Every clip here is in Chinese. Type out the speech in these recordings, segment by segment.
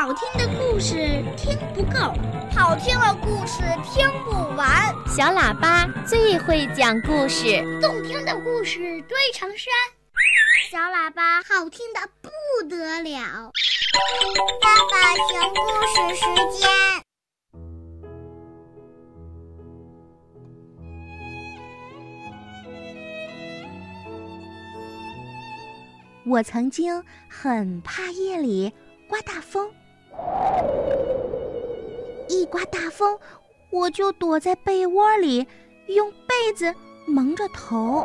好听的故事听不够，好听的故事听不完。小喇叭最会讲故事，动听的故事堆成山。小喇叭好听的不得了。爸爸讲故事时间。我曾经很怕夜里刮大风，一刮大风，我就躲在被窝里，用被子蒙着头。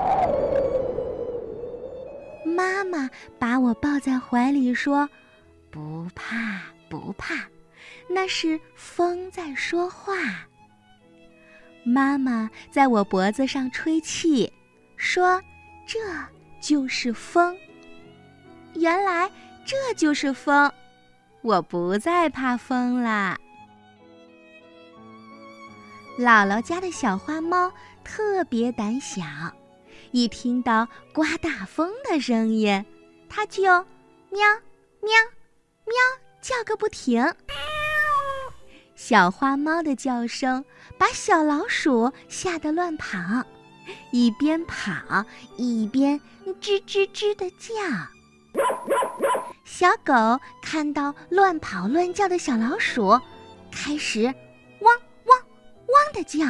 妈妈把我抱在怀里说：“不怕，不怕，那是风在说话。”妈妈在我脖子上吹气，说：“这就是风。”原来这就是风，我不再怕风啦。姥姥家的小花猫特别胆小，一听到刮大风的声音，它就喵喵喵叫个不停。小花猫的叫声把小老鼠吓得乱跑，一边跑一边吱吱吱的叫。小狗看到乱跑乱叫的小老鼠，开始汪汪汪的叫，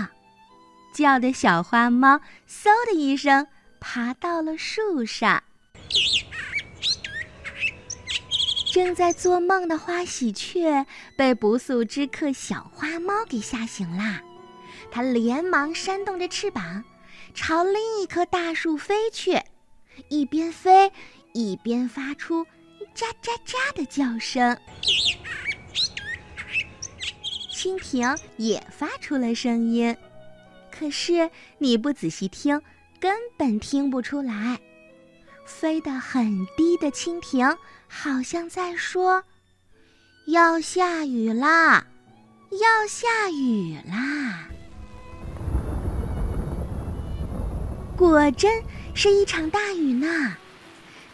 叫的小花猫嗖的一声爬到了树上。正在做梦的花喜鹊被不速之客小花猫给吓醒啦，它连忙扇动着翅膀，朝另一棵大树飞去，一边飞。一边发出“喳喳喳”的叫声，蜻蜓也发出了声音，可是你不仔细听，根本听不出来。飞得很低的蜻蜓好像在说：“要下雨啦，要下雨啦！”果真是一场大雨呢。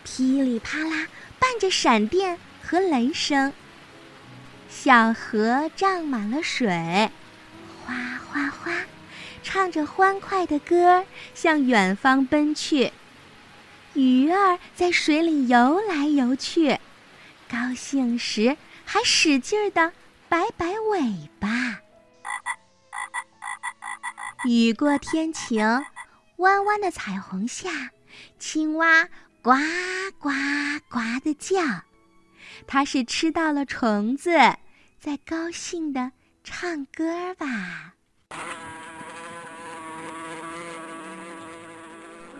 噼里啪啦，伴着闪电和雷声。小河涨满了水，哗哗哗，唱着欢快的歌向远方奔去。鱼儿在水里游来游去，高兴时还使劲儿的摆摆尾巴。雨过天晴，弯弯的彩虹下，青蛙。呱呱呱的叫，它是吃到了虫子，在高兴的唱歌吧。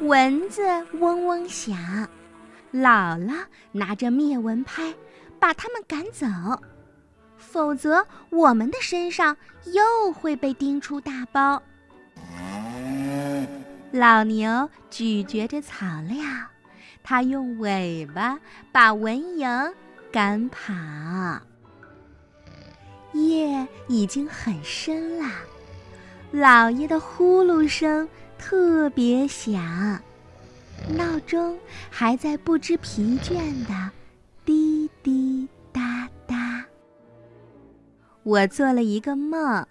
蚊子嗡嗡响，姥姥拿着灭蚊拍，把它们赶走，否则我们的身上又会被叮出大包。老牛咀嚼着草料。它用尾巴把蚊蝇赶跑。夜已经很深了，老爷的呼噜声特别响，闹钟还在不知疲倦的滴滴答答。我做了一个梦，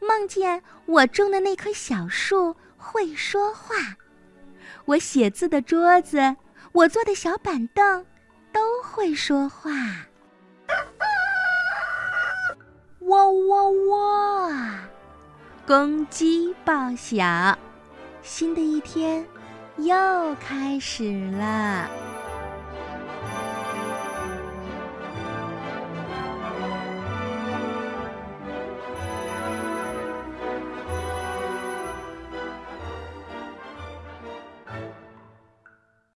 梦见我种的那棵小树会说话，我写字的桌子。我坐的小板凳都会说话，喔喔喔！公鸡报晓，新的一天又开始了。